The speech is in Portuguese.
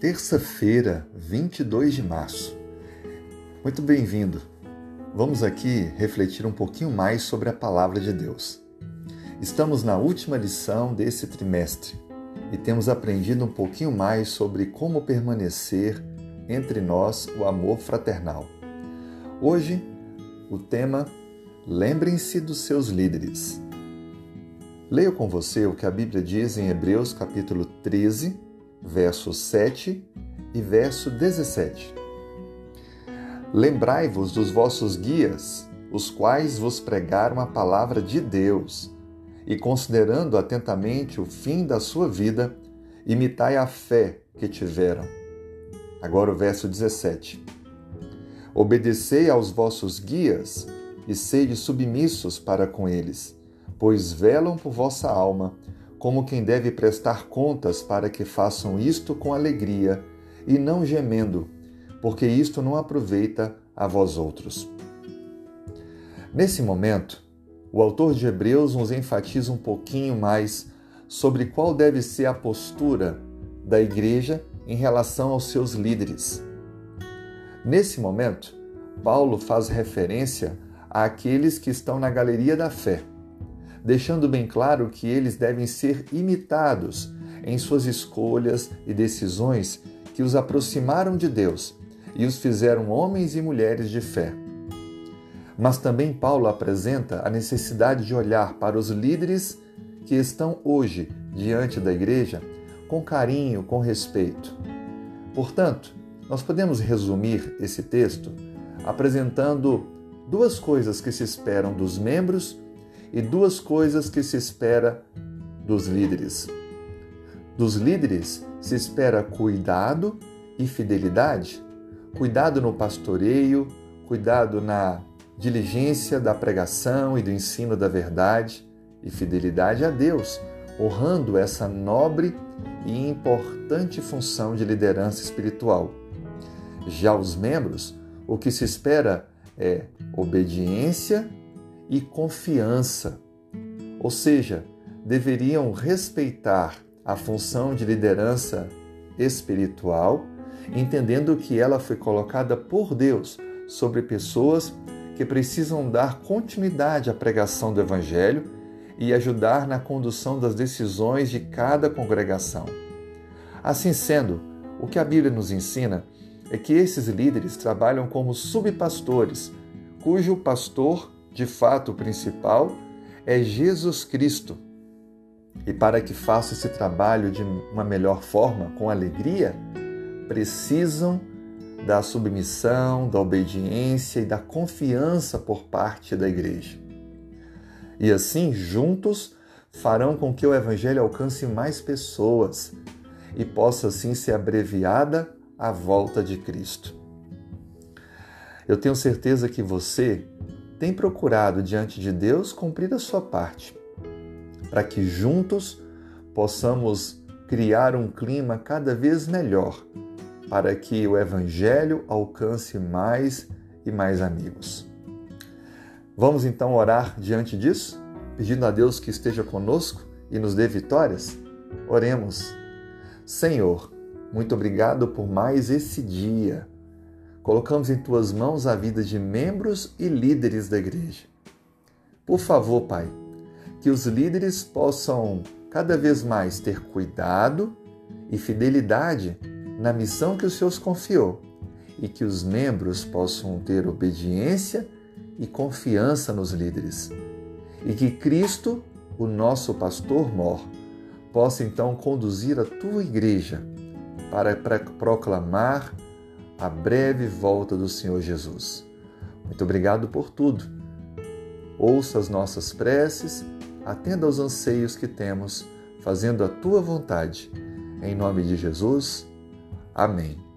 Terça-feira, 22 de março. Muito bem-vindo. Vamos aqui refletir um pouquinho mais sobre a palavra de Deus. Estamos na última lição desse trimestre e temos aprendido um pouquinho mais sobre como permanecer entre nós o amor fraternal. Hoje, o tema Lembrem-se dos seus líderes. Leio com você o que a Bíblia diz em Hebreus capítulo 13, verso 7 e verso 17. Lembrai-vos dos vossos guias, os quais vos pregaram a palavra de Deus, e considerando atentamente o fim da sua vida, imitai a fé que tiveram. Agora o verso 17. Obedecei aos vossos guias e sede submissos para com eles, pois velam por vossa alma como quem deve prestar contas para que façam isto com alegria e não gemendo, porque isto não aproveita a vós outros. Nesse momento, o autor de Hebreus nos enfatiza um pouquinho mais sobre qual deve ser a postura da igreja em relação aos seus líderes. Nesse momento, Paulo faz referência àqueles que estão na galeria da fé deixando bem claro que eles devem ser imitados em suas escolhas e decisões que os aproximaram de Deus e os fizeram homens e mulheres de fé. Mas também Paulo apresenta a necessidade de olhar para os líderes que estão hoje diante da igreja com carinho, com respeito. Portanto, nós podemos resumir esse texto apresentando duas coisas que se esperam dos membros e duas coisas que se espera dos líderes. Dos líderes se espera cuidado e fidelidade. Cuidado no pastoreio, cuidado na diligência da pregação e do ensino da verdade e fidelidade a Deus, honrando essa nobre e importante função de liderança espiritual. Já os membros, o que se espera é obediência e confiança. Ou seja, deveriam respeitar a função de liderança espiritual, entendendo que ela foi colocada por Deus sobre pessoas que precisam dar continuidade à pregação do Evangelho e ajudar na condução das decisões de cada congregação. Assim sendo, o que a Bíblia nos ensina é que esses líderes trabalham como subpastores, cujo pastor de fato, o principal é Jesus Cristo. E para que faça esse trabalho de uma melhor forma, com alegria, precisam da submissão, da obediência e da confiança por parte da igreja. E assim, juntos, farão com que o Evangelho alcance mais pessoas e possa assim ser abreviada a volta de Cristo. Eu tenho certeza que você tem procurado diante de Deus cumprir a sua parte, para que juntos possamos criar um clima cada vez melhor, para que o Evangelho alcance mais e mais amigos. Vamos então orar diante disso, pedindo a Deus que esteja conosco e nos dê vitórias? Oremos. Senhor, muito obrigado por mais esse dia colocamos em tuas mãos a vida de membros e líderes da igreja. Por favor, Pai, que os líderes possam cada vez mais ter cuidado e fidelidade na missão que o Senhor os confiou e que os membros possam ter obediência e confiança nos líderes. E que Cristo, o nosso pastor mor, possa então conduzir a tua igreja para proclamar a breve volta do Senhor Jesus. Muito obrigado por tudo. Ouça as nossas preces, atenda aos anseios que temos, fazendo a tua vontade. Em nome de Jesus. Amém.